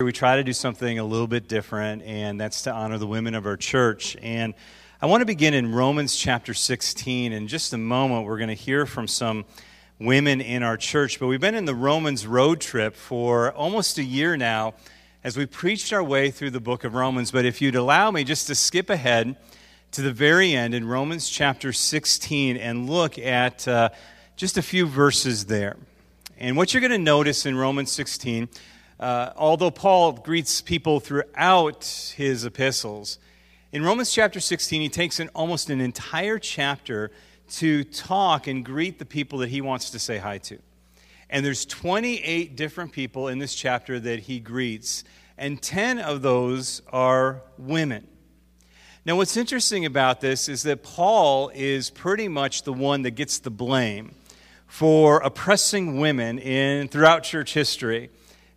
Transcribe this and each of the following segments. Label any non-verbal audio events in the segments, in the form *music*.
we try to do something a little bit different, and that's to honor the women of our church. And I want to begin in Romans chapter 16. In just a moment, we're going to hear from some women in our church. But we've been in the Romans road trip for almost a year now as we preached our way through the book of Romans. But if you'd allow me just to skip ahead to the very end in Romans chapter 16 and look at uh, just a few verses there. And what you're going to notice in Romans 16 uh, although Paul greets people throughout his epistles, in Romans chapter 16, he takes in almost an entire chapter to talk and greet the people that he wants to say hi to. And there's 28 different people in this chapter that he greets, and 10 of those are women. Now, what's interesting about this is that Paul is pretty much the one that gets the blame for oppressing women in throughout church history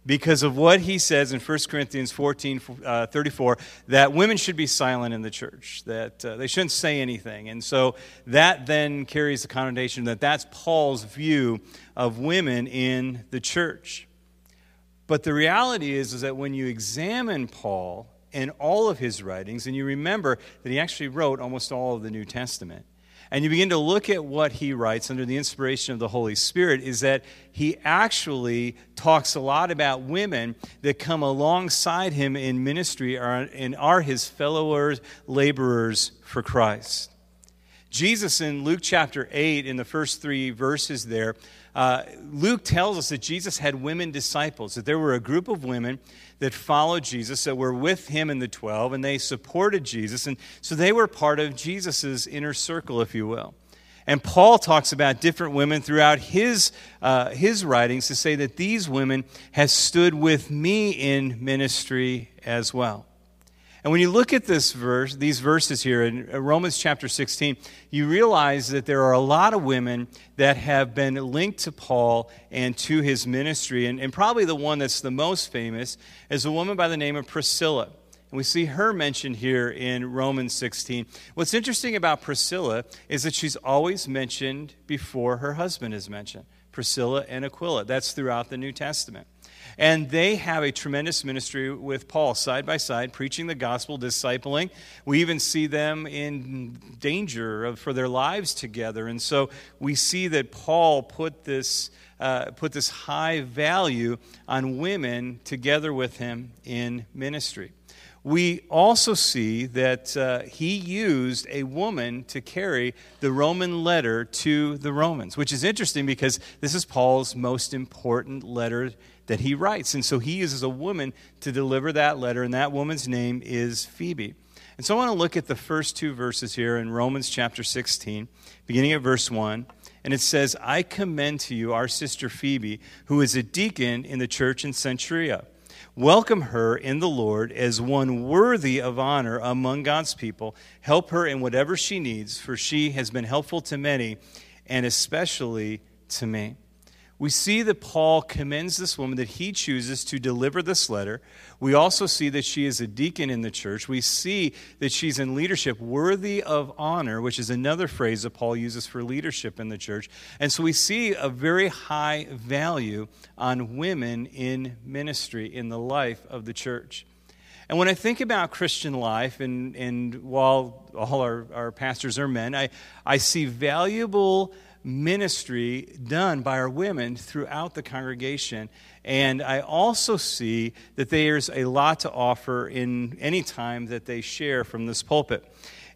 because of what he says in 1 Corinthians 14 uh, 34 that women should be silent in the church, that uh, they shouldn't say anything. And so that then carries the connotation that that's Paul's view of women in the church. But the reality is, is that when you examine Paul and all of his writings, and you remember that he actually wrote almost all of the New Testament, and you begin to look at what he writes under the inspiration of the Holy Spirit, is that he actually talks a lot about women that come alongside him in ministry and are his fellow laborers for Christ. Jesus in Luke chapter 8, in the first three verses there, uh, Luke tells us that Jesus had women disciples, that there were a group of women that followed Jesus, that were with him in the 12, and they supported Jesus. And so they were part of Jesus' inner circle, if you will. And Paul talks about different women throughout his, uh, his writings to say that these women have stood with me in ministry as well. And when you look at this verse, these verses here in uh, Romans chapter 16, you realize that there are a lot of women that have been linked to Paul and to his ministry. And, and probably the one that's the most famous is a woman by the name of Priscilla. And we see her mentioned here in Romans 16. What's interesting about Priscilla is that she's always mentioned before her husband is mentioned Priscilla and Aquila. That's throughout the New Testament. And they have a tremendous ministry with Paul side by side, preaching the gospel, discipling. We even see them in danger of, for their lives together. And so we see that Paul put this, uh, put this high value on women together with him in ministry we also see that uh, he used a woman to carry the Roman letter to the Romans, which is interesting because this is Paul's most important letter that he writes. And so he uses a woman to deliver that letter, and that woman's name is Phoebe. And so I want to look at the first two verses here in Romans chapter 16, beginning at verse 1. And it says, I commend to you our sister Phoebe, who is a deacon in the church in Cenchrea. Welcome her in the Lord as one worthy of honor among God's people. Help her in whatever she needs, for she has been helpful to many, and especially to me we see that Paul commends this woman that he chooses to deliver this letter. We also see that she is a deacon in the church. We see that she's in leadership worthy of honor, which is another phrase that Paul uses for leadership in the church. And so we see a very high value on women in ministry in the life of the church. And when I think about Christian life, and, and while all our, our pastors are men, I, I see valuable ministry done by our women throughout the congregation. And I also see that there's a lot to offer in any time that they share from this pulpit.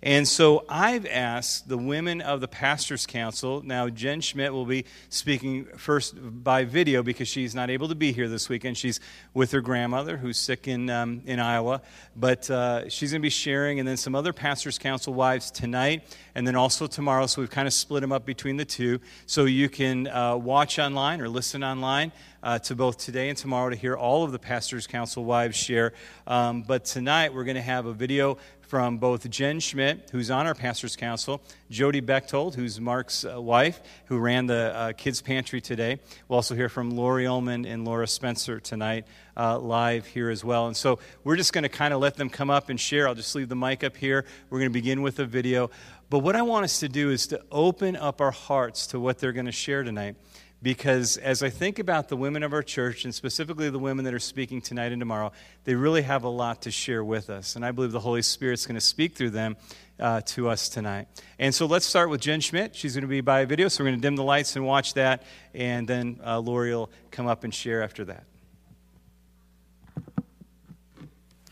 And so I've asked the women of the Pastors Council. Now, Jen Schmidt will be speaking first by video because she's not able to be here this weekend. She's with her grandmother who's sick in, um, in Iowa. But uh, she's going to be sharing, and then some other Pastors Council wives tonight, and then also tomorrow. So we've kind of split them up between the two. So you can uh, watch online or listen online. Uh, to both today and tomorrow to hear all of the Pastors Council wives share. Um, but tonight we're going to have a video from both Jen Schmidt, who's on our pastor's council, Jody Bechtold, who's Mark's uh, wife, who ran the uh, kids' pantry today. We'll also hear from Lori Ullman and Laura Spencer tonight, uh, live here as well. And so we're just going to kind of let them come up and share. I'll just leave the mic up here. We're going to begin with a video. But what I want us to do is to open up our hearts to what they're going to share tonight because as I think about the women of our church, and specifically the women that are speaking tonight and tomorrow, they really have a lot to share with us. And I believe the Holy Spirit's going to speak through them uh, to us tonight. And so let's start with Jen Schmidt. She's going to be by video, so we're going to dim the lights and watch that. And then uh, Lori will come up and share after that.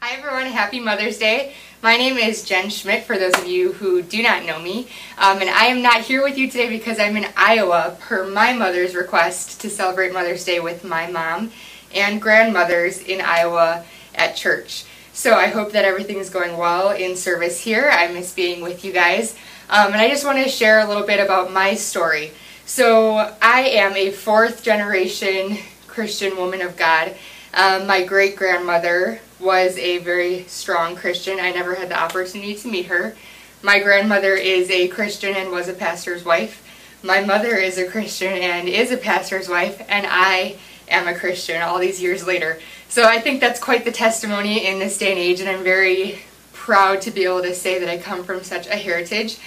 Hi everyone, happy Mother's Day. My name is Jen Schmidt for those of you who do not know me. Um, and I am not here with you today because I'm in Iowa per my mother's request to celebrate Mother's Day with my mom and grandmothers in Iowa at church. So I hope that everything is going well in service here. I miss being with you guys. Um, and I just want to share a little bit about my story. So I am a fourth generation Christian woman of God. Um, my great grandmother was a very strong Christian. I never had the opportunity to meet her. My grandmother is a Christian and was a pastor's wife. My mother is a Christian and is a pastor's wife, and I am a Christian all these years later. So I think that's quite the testimony in this day and age, and I'm very proud to be able to say that I come from such a heritage.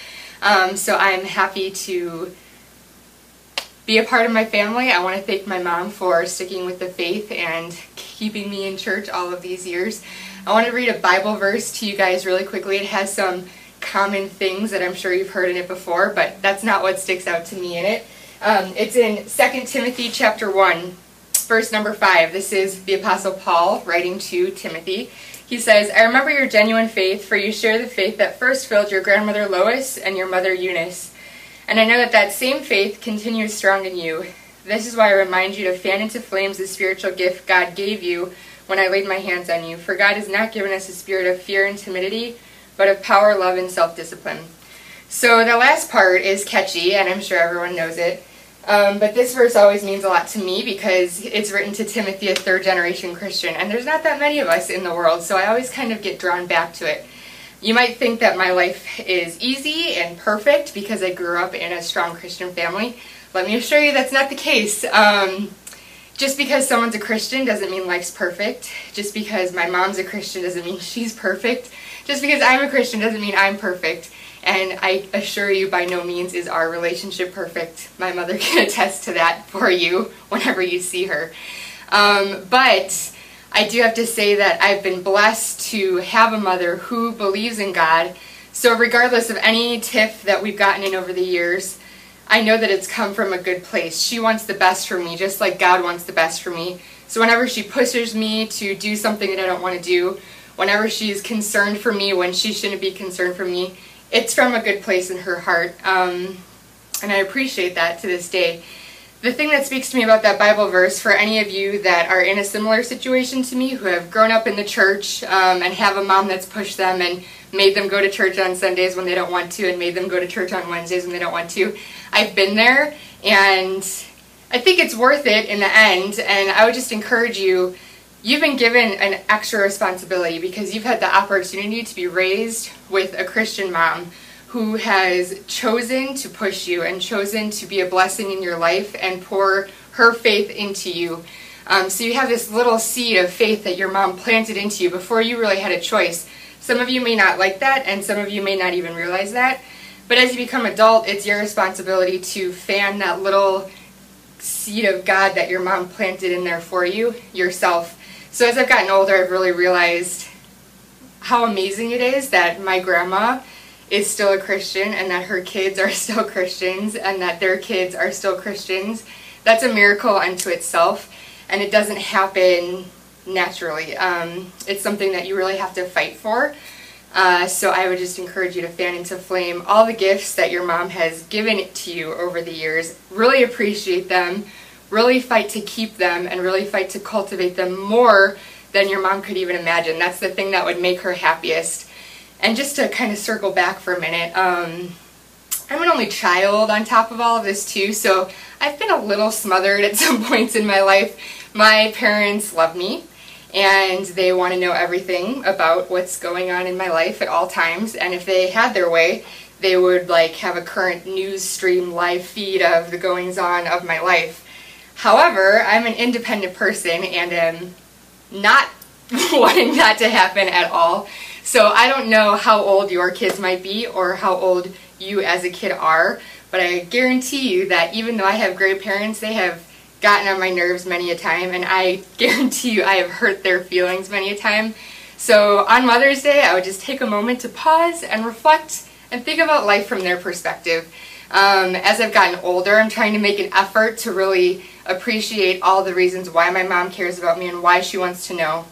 Um, so I'm happy to be a part of my family. I want to thank my mom for sticking with the faith and keeping me in church all of these years. I want to read a Bible verse to you guys really quickly. It has some common things that I'm sure you've heard in it before, but that's not what sticks out to me in it. Um, it's in 2 Timothy chapter 1, verse number 5. This is the Apostle Paul writing to Timothy. He says, I remember your genuine faith, for you share the faith that first filled your grandmother Lois and your mother Eunice and I know that that same faith continues strong in you. This is why I remind you to fan into flames the spiritual gift God gave you when I laid my hands on you. For God has not given us a spirit of fear and timidity, but of power, love, and self discipline. So the last part is catchy, and I'm sure everyone knows it. Um, but this verse always means a lot to me because it's written to Timothy, a third generation Christian, and there's not that many of us in the world, so I always kind of get drawn back to it. You might think that my life is easy and perfect because I grew up in a strong Christian family. Let me assure you that's not the case. Um, just because someone's a Christian doesn't mean life's perfect. Just because my mom's a Christian doesn't mean *laughs* she's perfect. Just because I'm a Christian doesn't mean I'm perfect. And I assure you, by no means is our relationship perfect. My mother *laughs* can attest to that for you whenever you see her. Um, but I do have to say that I've been blessed to have a mother who believes in God. So, regardless of any tiff that we've gotten in over the years, I know that it's come from a good place. She wants the best for me, just like God wants the best for me. So, whenever she pushes me to do something that I don't want to do, whenever she's concerned for me when she shouldn't be concerned for me, it's from a good place in her heart. Um, and I appreciate that to this day the thing that speaks to me about that Bible verse for any of you that are in a similar situation to me, who have grown up in the church um, and have a mom that's pushed them and made them go to church on Sundays when they don't want to and made them go to church on Wednesdays when they don't want to. I've been there and I think it's worth it in the end. And I would just encourage you you've been given an extra responsibility because you've had the opportunity to be raised with a Christian mom who has chosen to push you and chosen to be a blessing in your life and pour her faith into you. Um, so you have this little seed of faith that your mom planted into you before you really had a choice. Some of you may not like that, and some of you may not even realize that. But as you become adult, it's your responsibility to fan that little seed of God that your mom planted in there for you yourself. So as I've gotten older, I've really realized how amazing it is that my grandma is still a Christian and that her kids are *laughs* still Christians and that their kids are still Christians. That's a miracle unto itself, and it doesn't happen naturally. Um, it's something that you really have to fight for. Uh, so I would just encourage you to fan into flame all the gifts that your mom has given to you over the years. Really appreciate them. Really fight to keep them and really fight to cultivate them more than your mom could even imagine. That's the thing that would make her happiest and just to kind of circle back for a minute, um, I'm an only child on top of all of this too, so I've been a little smothered at *laughs* some points in my life. My parents love me and they want to know everything about what's going on in my life at all times, and if they had their way, they would like have a current news stream live feed of the goings on of my life. However, I'm an independent person and am not *laughs* wanting that to happen at all. So I don't know how old your kids might be or how old you as a kid are, But I guarantee you that even though I have great parents, they have gotten on my nerves many a time, and I *laughs* guarantee you I have hurt their feelings many a time. So on Mother's Day, I would just take a moment to pause and reflect and think about life from their perspective. Um, as I've gotten older, I'm trying to make an effort to really appreciate all the reasons why my mom cares about me and why she wants to know.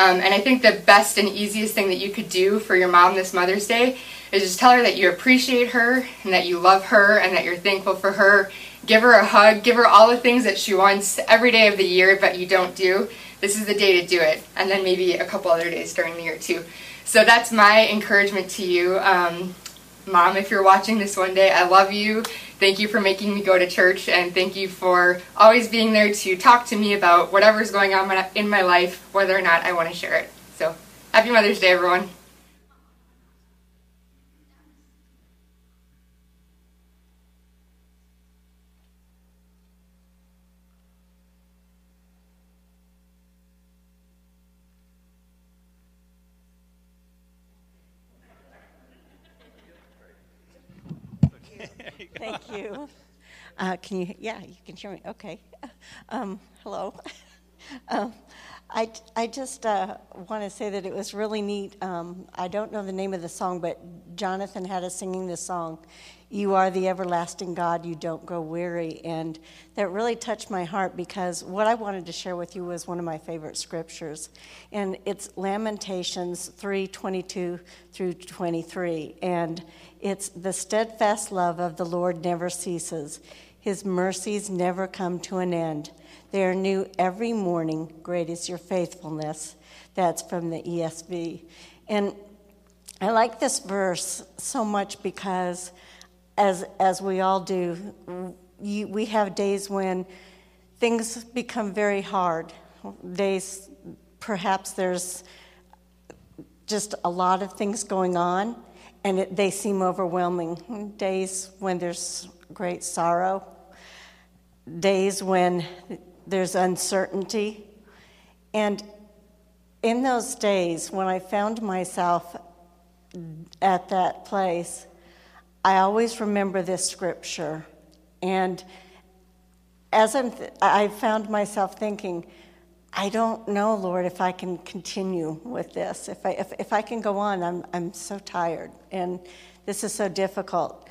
Um, and I think the best and easiest thing that you could do for your mom this Mother's Day is just tell her that you appreciate her and that you love her and that you're thankful for her. Give her a hug, give her all the things that she wants every day of the year but you don't do. This is the day to do it. And then maybe a couple other days during the year too. So that's my encouragement to you. Um, Mom, if you're watching this one day, I love you. Thank you for making me go to church, and thank you for always being there to talk to me about whatever's going on in my life, whether or not I want to share it. So, happy Mother's Day, everyone. Thank you. Uh, can you? Yeah, you can hear me. Okay. *laughs* Um, hello. *laughs* um, I, I just uh, want to say that it was really neat. Um, I don't know the name of the song, but Jonathan had us singing this song, You Are the Everlasting God, You Don't Grow Weary. And that really touched my heart because what I wanted to share with you was one of my favorite scriptures. And it's Lamentations 3 22 through 23. And it's the steadfast love of the Lord never ceases, his mercies never come to an end. They are new every morning. Great is your faithfulness. That's from the ESV. And I like this verse so much because, as, as we all do, you, we have days when things become very hard. Days, perhaps there's just a lot of things going on and it, they seem overwhelming. Days when there's great sorrow, days when there's uncertainty. And in those days, when I found myself at that place, I always remember this scripture. And as I'm th- I found myself thinking, I don't know, Lord, if I can continue with this. If I, if, if I can go on, I'm, I'm so tired and this is so difficult.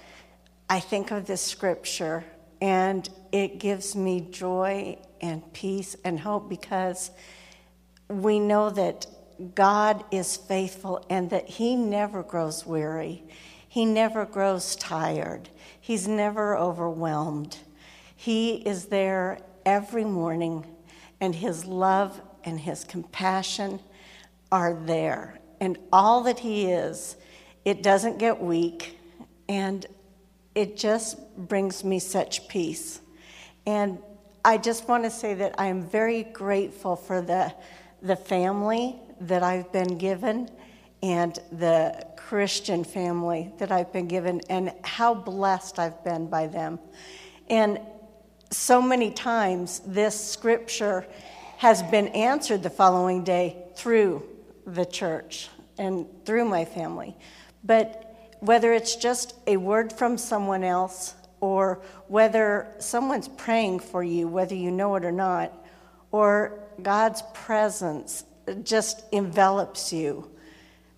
I think of this scripture and it gives me joy and peace and hope because we know that God is faithful and that He never grows weary. He never grows tired. He's never overwhelmed. He is there every morning and his love and his compassion are there. And all that he is, it doesn't get weak, and it just brings me such peace. And I just want to say that I am very grateful for the, the family that I've been given and the Christian family that I've been given, and how blessed I've been by them. And so many times this scripture has been answered the following day through the church and through my family. But whether it's just a word from someone else or whether someone's praying for you, whether you know it or not, or God's presence just envelops you,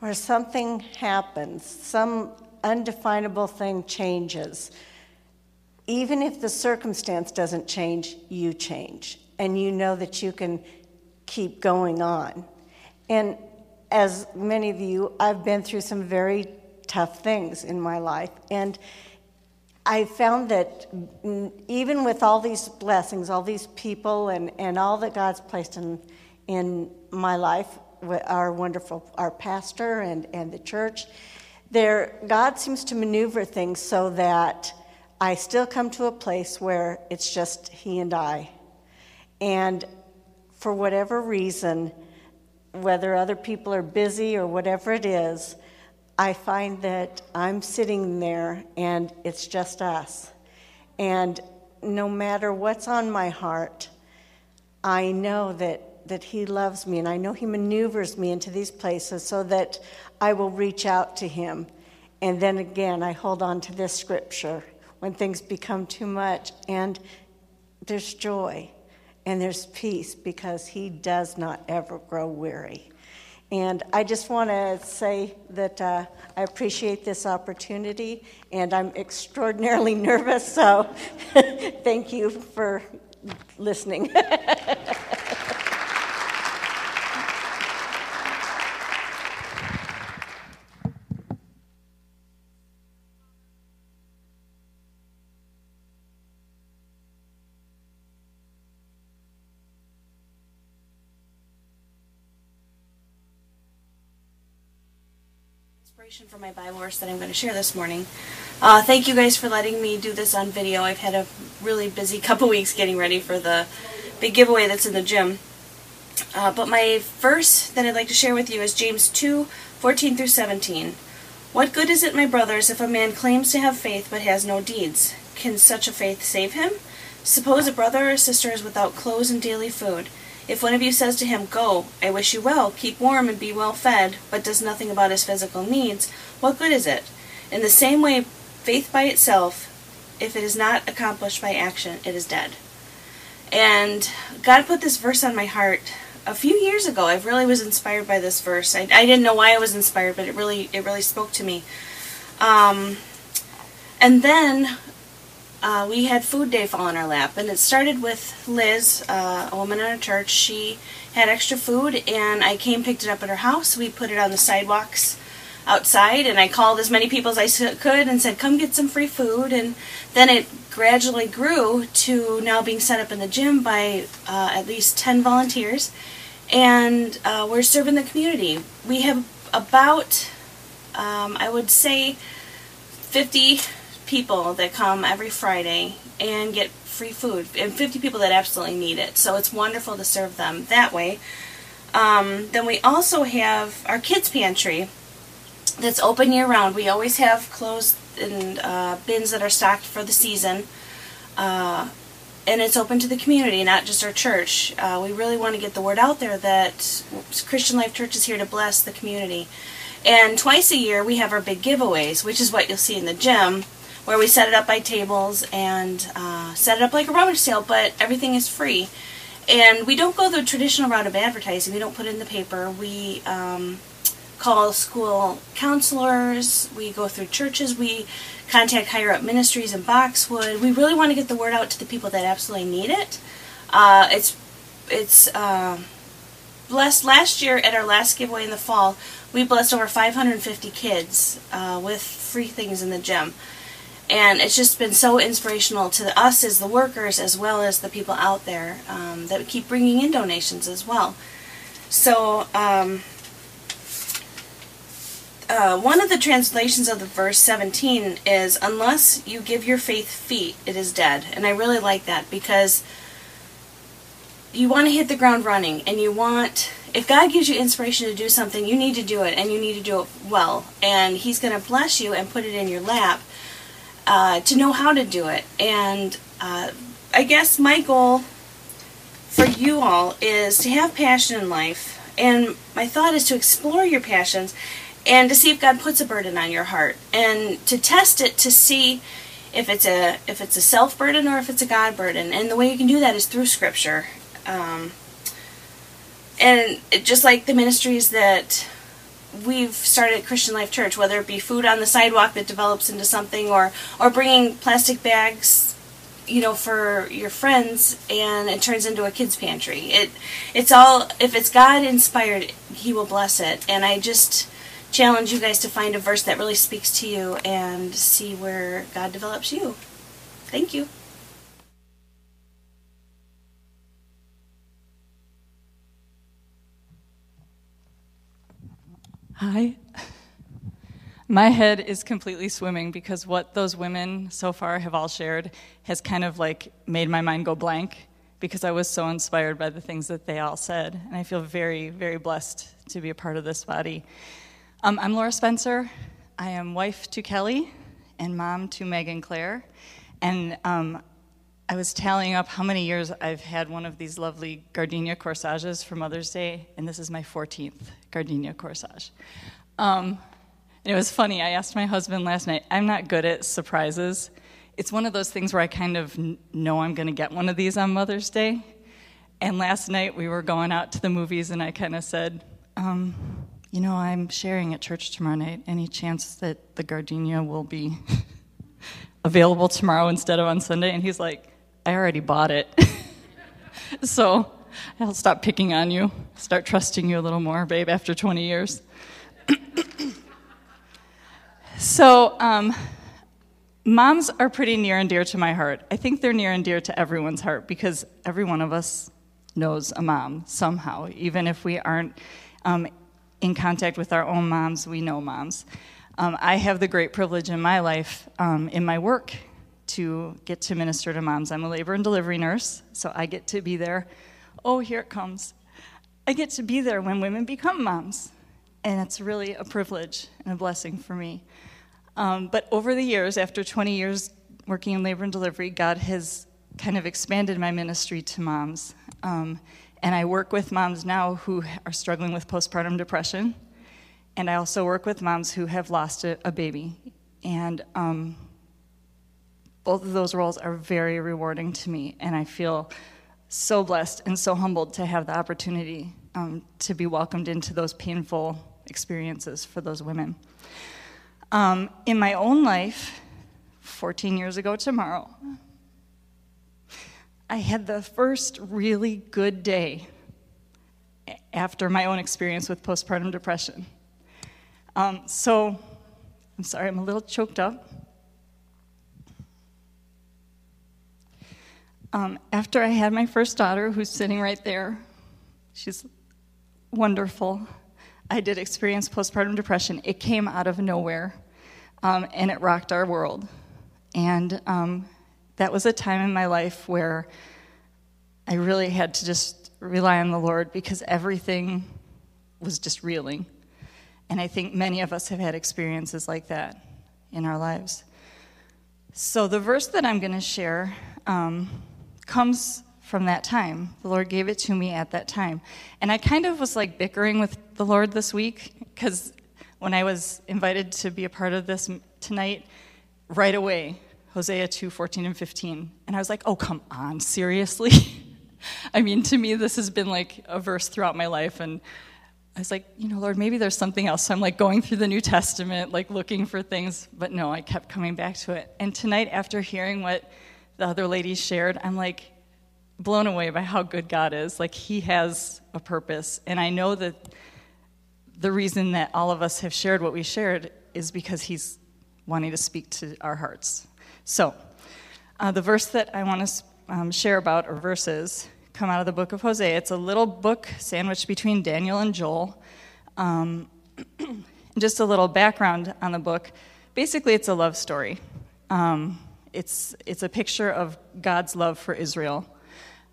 or something happens, some undefinable thing changes even if the circumstance doesn't change, you change. And you know that you can keep going on. And as many of you, I've been through some very tough things in my life. And I found that even with all these blessings, all these people, and, and all that God's placed in, in my life, our wonderful, our pastor and, and the church, there, God seems to maneuver things so that I still come to a place where it's just he and I. And for whatever reason, whether other people are busy or whatever it is, I find that I'm sitting there and it's just us. And no matter what's on my heart, I know that, that He loves me and I know He maneuvers me into these places so that I will reach out to Him. And then again, I hold on to this scripture when things become too much. And there's joy and there's peace because He does not ever grow weary. And I just want to say that uh, I appreciate this opportunity, and I'm extraordinarily *laughs* nervous, so *laughs* thank you for listening. *laughs* inspiration for my Bible verse that I'm going to share this morning. Uh, thank you guys for letting me do this on video. I've had a really busy *laughs* couple weeks getting ready for the big giveaway that's in the gym. Uh, but my verse that I'd like to share with you is James 2 14 through 17. What good is it, my brothers, if a man claims to have faith but has no deeds? Can such a faith save him? Suppose a brother or sister is without clothes and daily food. If one of you says to him, Go, I wish you well, keep warm and be well fed, but does nothing about his physical needs, what good is it? In the same way, faith by itself, if it is not accomplished by action, it is dead. And God put this verse on my heart a few years ago. I really was inspired by this verse. I, I didn't know why I was inspired, but it really it really spoke to me. Um, and then uh, we had food day fall in our lap, and it started with Liz, uh, a woman in our church. She had extra food, and I came picked it up at her house. We put it on the sidewalks outside, and I called as many people as I could and said, "Come get some free food." And then it gradually grew to now being set up in the gym by uh, at least ten volunteers, and uh, we're serving the community. We have about, um, I would say, fifty people that come every Friday and get free food, and 50 people that absolutely need it. So it's wonderful to serve them that way. Um, then we also have our kids' pantry that's open year round. We always have clothes and uh, bins that are stocked for the season. Uh, and it's open to the community, not just our church. Uh, we really want to get the word out there that Christian Life Church is here to bless the community. And twice a year we have our big giveaways, which is what you'll see in the gym where we set it up by tables and uh, set it up like a rummage sale, but everything is free. And we don't go the traditional route of advertising. We don't put it in the paper. We um, call school counselors. We go through churches. We contact higher up ministries in Boxwood. We really want to get the word out to the people that absolutely need it. Uh, it's it's uh, blessed. Last year at our last giveaway in the fall, we blessed over 550 kids uh, with free things in the gym and it's just been so inspirational to us as the workers as well as the people out there um, that keep bringing in donations as well. So, um, uh, one of the translations of the verse 17 is, Unless you give your faith feet, it is dead. And I really like that because you want to hit the ground running and you want if God gives you inspiration to do something, you need to do it and you need to do it well. And He's going to bless you and put it in your lap uh, to know how to do it. And uh, I guess my goal for you all is to have passion in life. And my thought is to explore your passions and to see if God puts a burden on your heart and to test it to see if it's a if it's a self burden or if it's a God burden. And the way you can do that is through Scripture. Um, and just like the ministries that we've started Christian Life Church, whether it be food on the sidewalk that develops into something, or or bringing plastic bags, you know, for your friends, and it turns into a kids pantry. It it's all if it's God inspired, He will bless it. And I just challenge you guys to find a verse that really speaks to you and see where God develops you. Thank you. Hi. My head is completely swimming because what those women so far have all shared has kind of like made my mind go blank because I was so inspired by the things that they all said. And I feel very, very blessed to be a part of this body. Um, I'm Laura Spencer. I am wife to Kelly and mom to Megan Claire. And um, I was tallying up how many years I've had one of these lovely gardenia corsages for Mother's Day, and this is my 14th gardenia corsage. Um, it was funny, I asked my husband last night, I'm not good at surprises. it's one of those things where I kind of know I'm going to get one of these on Mother's Day. And last night we were going out to the movies, and I kind of said, um, You know, I'm sharing at church tomorrow night. Any chance that the gardenia will be *laughs* available tomorrow instead of on Sunday? And he's like, I already bought it. *laughs* so I'll stop picking on you, start trusting you a little more, babe, after 20 years. *coughs* so, um, moms are pretty near and dear to my heart. I think they're near and dear to everyone's heart because every one of us knows a mom somehow. Even if we aren't um, in contact with our own moms, we know moms. Um, I have the great privilege in my life, um, in my work, to get to minister to moms. I'm a labor and delivery nurse, so I get to be there. Oh, here it comes. I get to be there when women become moms, and it's really a privilege and a blessing for me. Um, but over the years, after 20 years working in labor and delivery, God has kind of expanded my ministry to moms. Um, and I work with moms now who are struggling with postpartum depression. And I also work with moms who have lost a, a baby. And um, both of those roles are very rewarding to me. And I feel so blessed and so humbled to have the opportunity um, to be welcomed into those painful experiences for those women. Um, in my own life, 14 years ago tomorrow, I had the first really good day after my own experience with postpartum depression. Um, so, I'm sorry, I'm a little choked up. Um, after I had my first daughter, who's sitting right there, she's wonderful. I did experience postpartum depression. It came out of nowhere, um, and it rocked our world. And um, that was a time in my life where I really had to just rely on the Lord because everything was just reeling. And I think many of us have had experiences like that in our lives. So, the verse that I'm going to share um, comes from that time. The Lord gave it to me at that time. And I kind of was like bickering with the Lord this week because when I was invited to be a part of this tonight, right away, Hosea 2 14 and 15. And I was like, oh, come on, seriously? *laughs* I mean, to me, this has been like a verse throughout my life. And I was like, you know, Lord, maybe there's something else. So I'm like going through the New Testament, like looking for things. But no, I kept coming back to it. And tonight, after hearing what the other ladies shared, I'm like, blown away by how good God is. Like, He has a purpose. And I know that the reason that all of us have shared what we shared is because He's wanting to speak to our hearts. So, uh, the verse that I want to um, share about, or verses, come out of the book of Hosea. It's a little book sandwiched between Daniel and Joel. Um, *clears throat* just a little background on the book. Basically, it's a love story. Um, it's, it's a picture of God's love for Israel.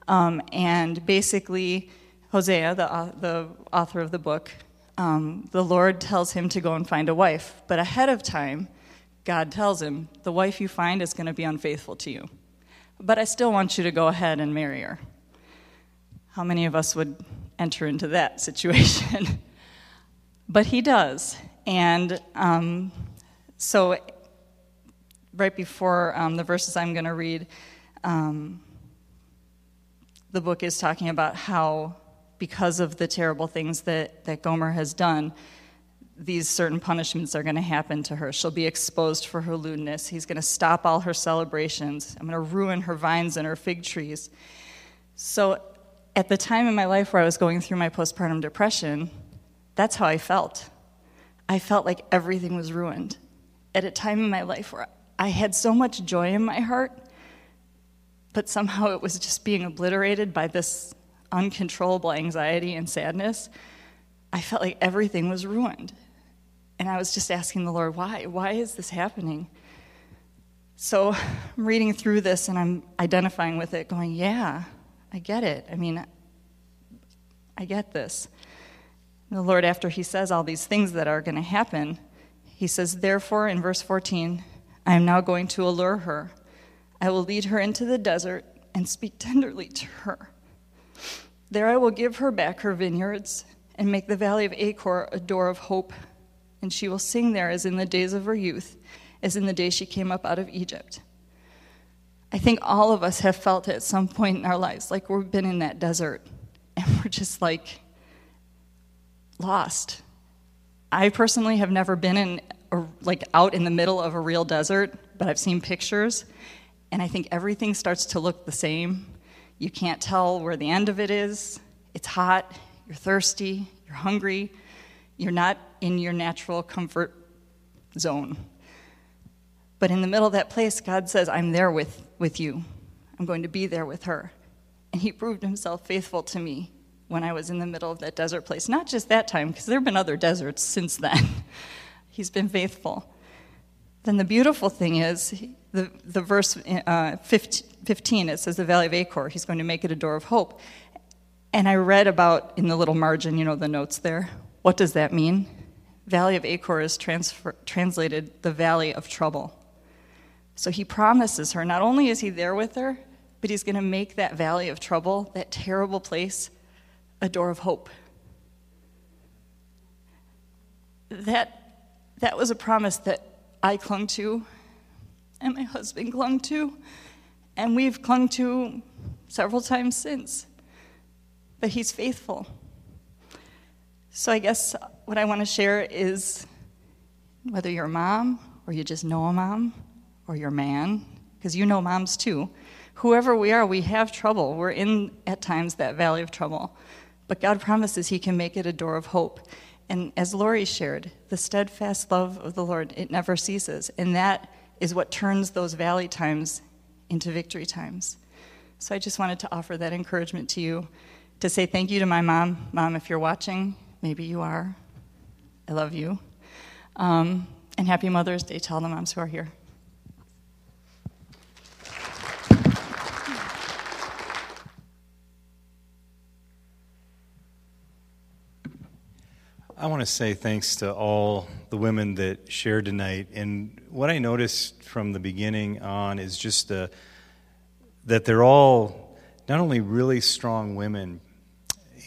Um, and basically, Hosea, the, uh, the author of the book, um, the Lord tells him to go and find a wife. But ahead of time, God tells him, the wife you find is going to be unfaithful to you. But I still want you to go ahead and marry her. How many of us would enter into that *laughs* situation? but he does. And um, so, right before um, the verses I'm going to read, um, the book is talking about how, because of the terrible things that, that Gomer has done, these certain punishments are going to happen to her. She'll be exposed for her lewdness. He's going to stop all her celebrations. I'm going to ruin her vines and her fig trees. So, at the time in my life where I was going through my postpartum depression, that's how I felt. I felt like everything was ruined. At a time in my life where I had so much joy in my heart, but somehow it was just being obliterated by this uncontrollable anxiety and sadness. I felt like everything was ruined. And I was just asking the Lord, why? Why is this happening? So I'm reading through this and I'm identifying with it, going, yeah, I get it. I mean, I get this. And the Lord, after He says all these things that are going to happen, He says, Therefore, in verse 14, I am now going to allure her I will lead her into the desert and speak tenderly to her. There I will give her back her vineyards and make the valley of Achor a door of hope, and she will sing there as in the days of her youth, as in the day she came up out of Egypt. I think all of us have felt at some point in our lives like we've been in that desert and we're just like lost. I personally have never been in like out in the middle of a real desert, but I've seen pictures and I think everything starts to look the same. You can't tell where the end of it is. It's hot, you're thirsty, you're hungry, you're not in your natural comfort zone. But in the middle of that place, God says, I'm there with, with you. I'm going to be there with her. And He proved Himself faithful to me when I was in the middle of that desert place. Not just that time, because there have been other deserts since then. *laughs* He's been faithful. Then the beautiful thing is, the, the verse uh, 15, it says, the Valley of Achor, He's going to make it a door of hope. And I read about in the little margin, you know, the notes there. What does that mean? Valley of Achor is transfer, translated the Valley of Trouble. So he promises her, not only is he there with her, but he's going to make that valley of trouble, that terrible place, a door of hope. That, that was a promise that I clung to, and my husband clung to, and we've clung to several times since. But he's faithful. So I guess what I want to share is whether you're a mom or you just know a mom, or your man, because you know moms too. Whoever we are, we have trouble. We're in, at times, that valley of trouble. But God promises He can make it a door of hope. And as Lori shared, the steadfast love of the Lord, it never ceases. And that is what turns those valley times into victory times. So I just wanted to offer that encouragement to you to say thank you to my mom. Mom, if you're watching, maybe you are. I love you. Um, and happy Mother's Day to all the moms who are here. I want to say thanks to all the women that shared tonight. And what I noticed from the beginning on is just that they're all not only really strong women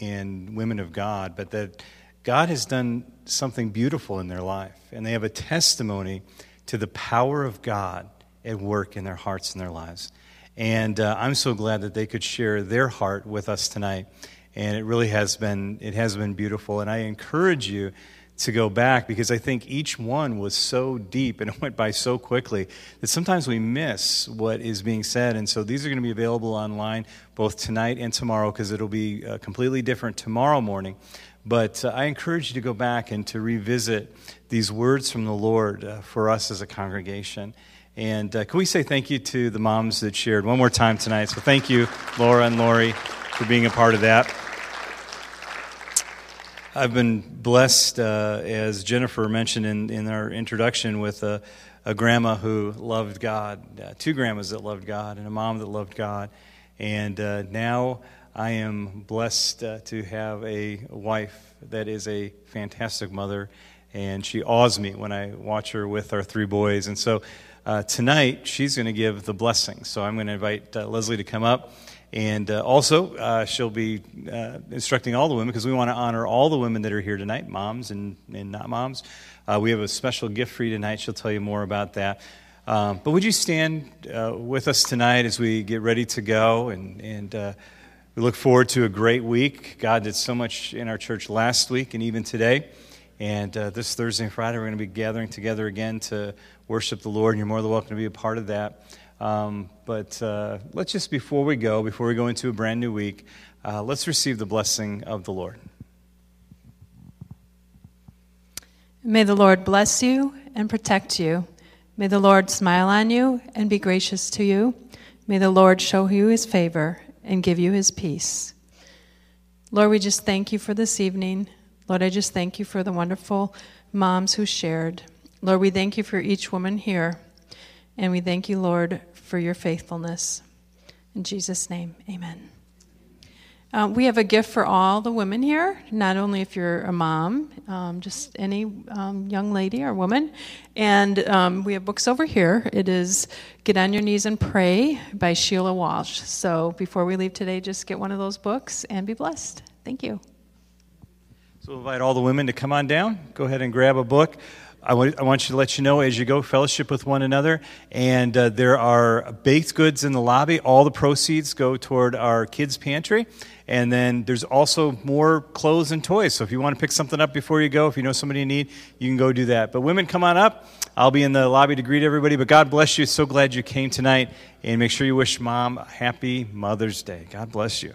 and women of God, but that God has done something beautiful in their life. And they have a testimony to the power of God at work in their hearts and their lives. And uh, I'm so glad that they could share their heart with us tonight and it really has been it has been beautiful. And i encourage you to go back because i think each one was so deep and *laughs* it went by so quickly that sometimes we miss what is being said. And so these are going to be available online both tonight and tomorrow because it'll be uh, completely different tomorrow morning. But uh, i encourage you to go back and to revisit these words from the lord uh, for us as a congregation and uh, can we say thank you to the moms that shared one more time tonight so thank you laura and lori for being a part of that. I've been blessed, uh, as Jennifer mentioned in, in our introduction, with a, a grandma who loved God, uh, two grandmas that loved God, and a mom that loved God. And uh, now I am blessed uh, to have a wife that is a fantastic mother, and she awes me when I watch her with our three boys. And so uh, tonight, she's going to give the blessing. So I'm going to invite uh, Leslie to come up. And uh, also, uh, she'll be uh, instructing all the women because we want to honor all the women that are here tonight, moms and, and not moms. Uh, we have a special gift for you tonight. She'll tell you more about that. Um, but would you stand with us tonight as we get ready to go? And, and we look forward to a great week. God did so much in our church last week and even today. And this Thursday and Friday, we're going to be gathering together again to worship the Lord. And you're more than welcome to be a part of that. Um, but uh, let's just, before we go, before we go into a brand new week, uh, let's receive the blessing of the Lord. May the Lord bless you and protect you. May the Lord smile on you and be gracious to you. May the Lord show you his favor and give you his peace. Lord, we just thank you for this evening. Lord, I just thank you for the wonderful moms who shared. Lord, we thank you for each woman here. And we thank you, Lord, for your faithfulness. In Jesus' name, amen. Um, we have a gift for all the women here, not only if you're a mom, um, just any um, young lady or woman. And um, we have books over here. It is Get on Your Knees and Pray by Sheila Walsh. So before we leave today, just get one of those books and be blessed. Thank you. So invite all the women to come on down. Go ahead and grab a book. I want, you to let you know as you go, fellowship with one another. And uh, there are baked goods in the lobby. All the proceeds go toward our kids' pantry. And then there's also more clothes and toys. So if you want to pick something up before you go, if you know somebody you need, you can go do that. But women, come on up. I'll be in the lobby to greet everybody. But God bless you. So glad you came tonight. And make sure you wish mom a happy Mother's Day. God bless you.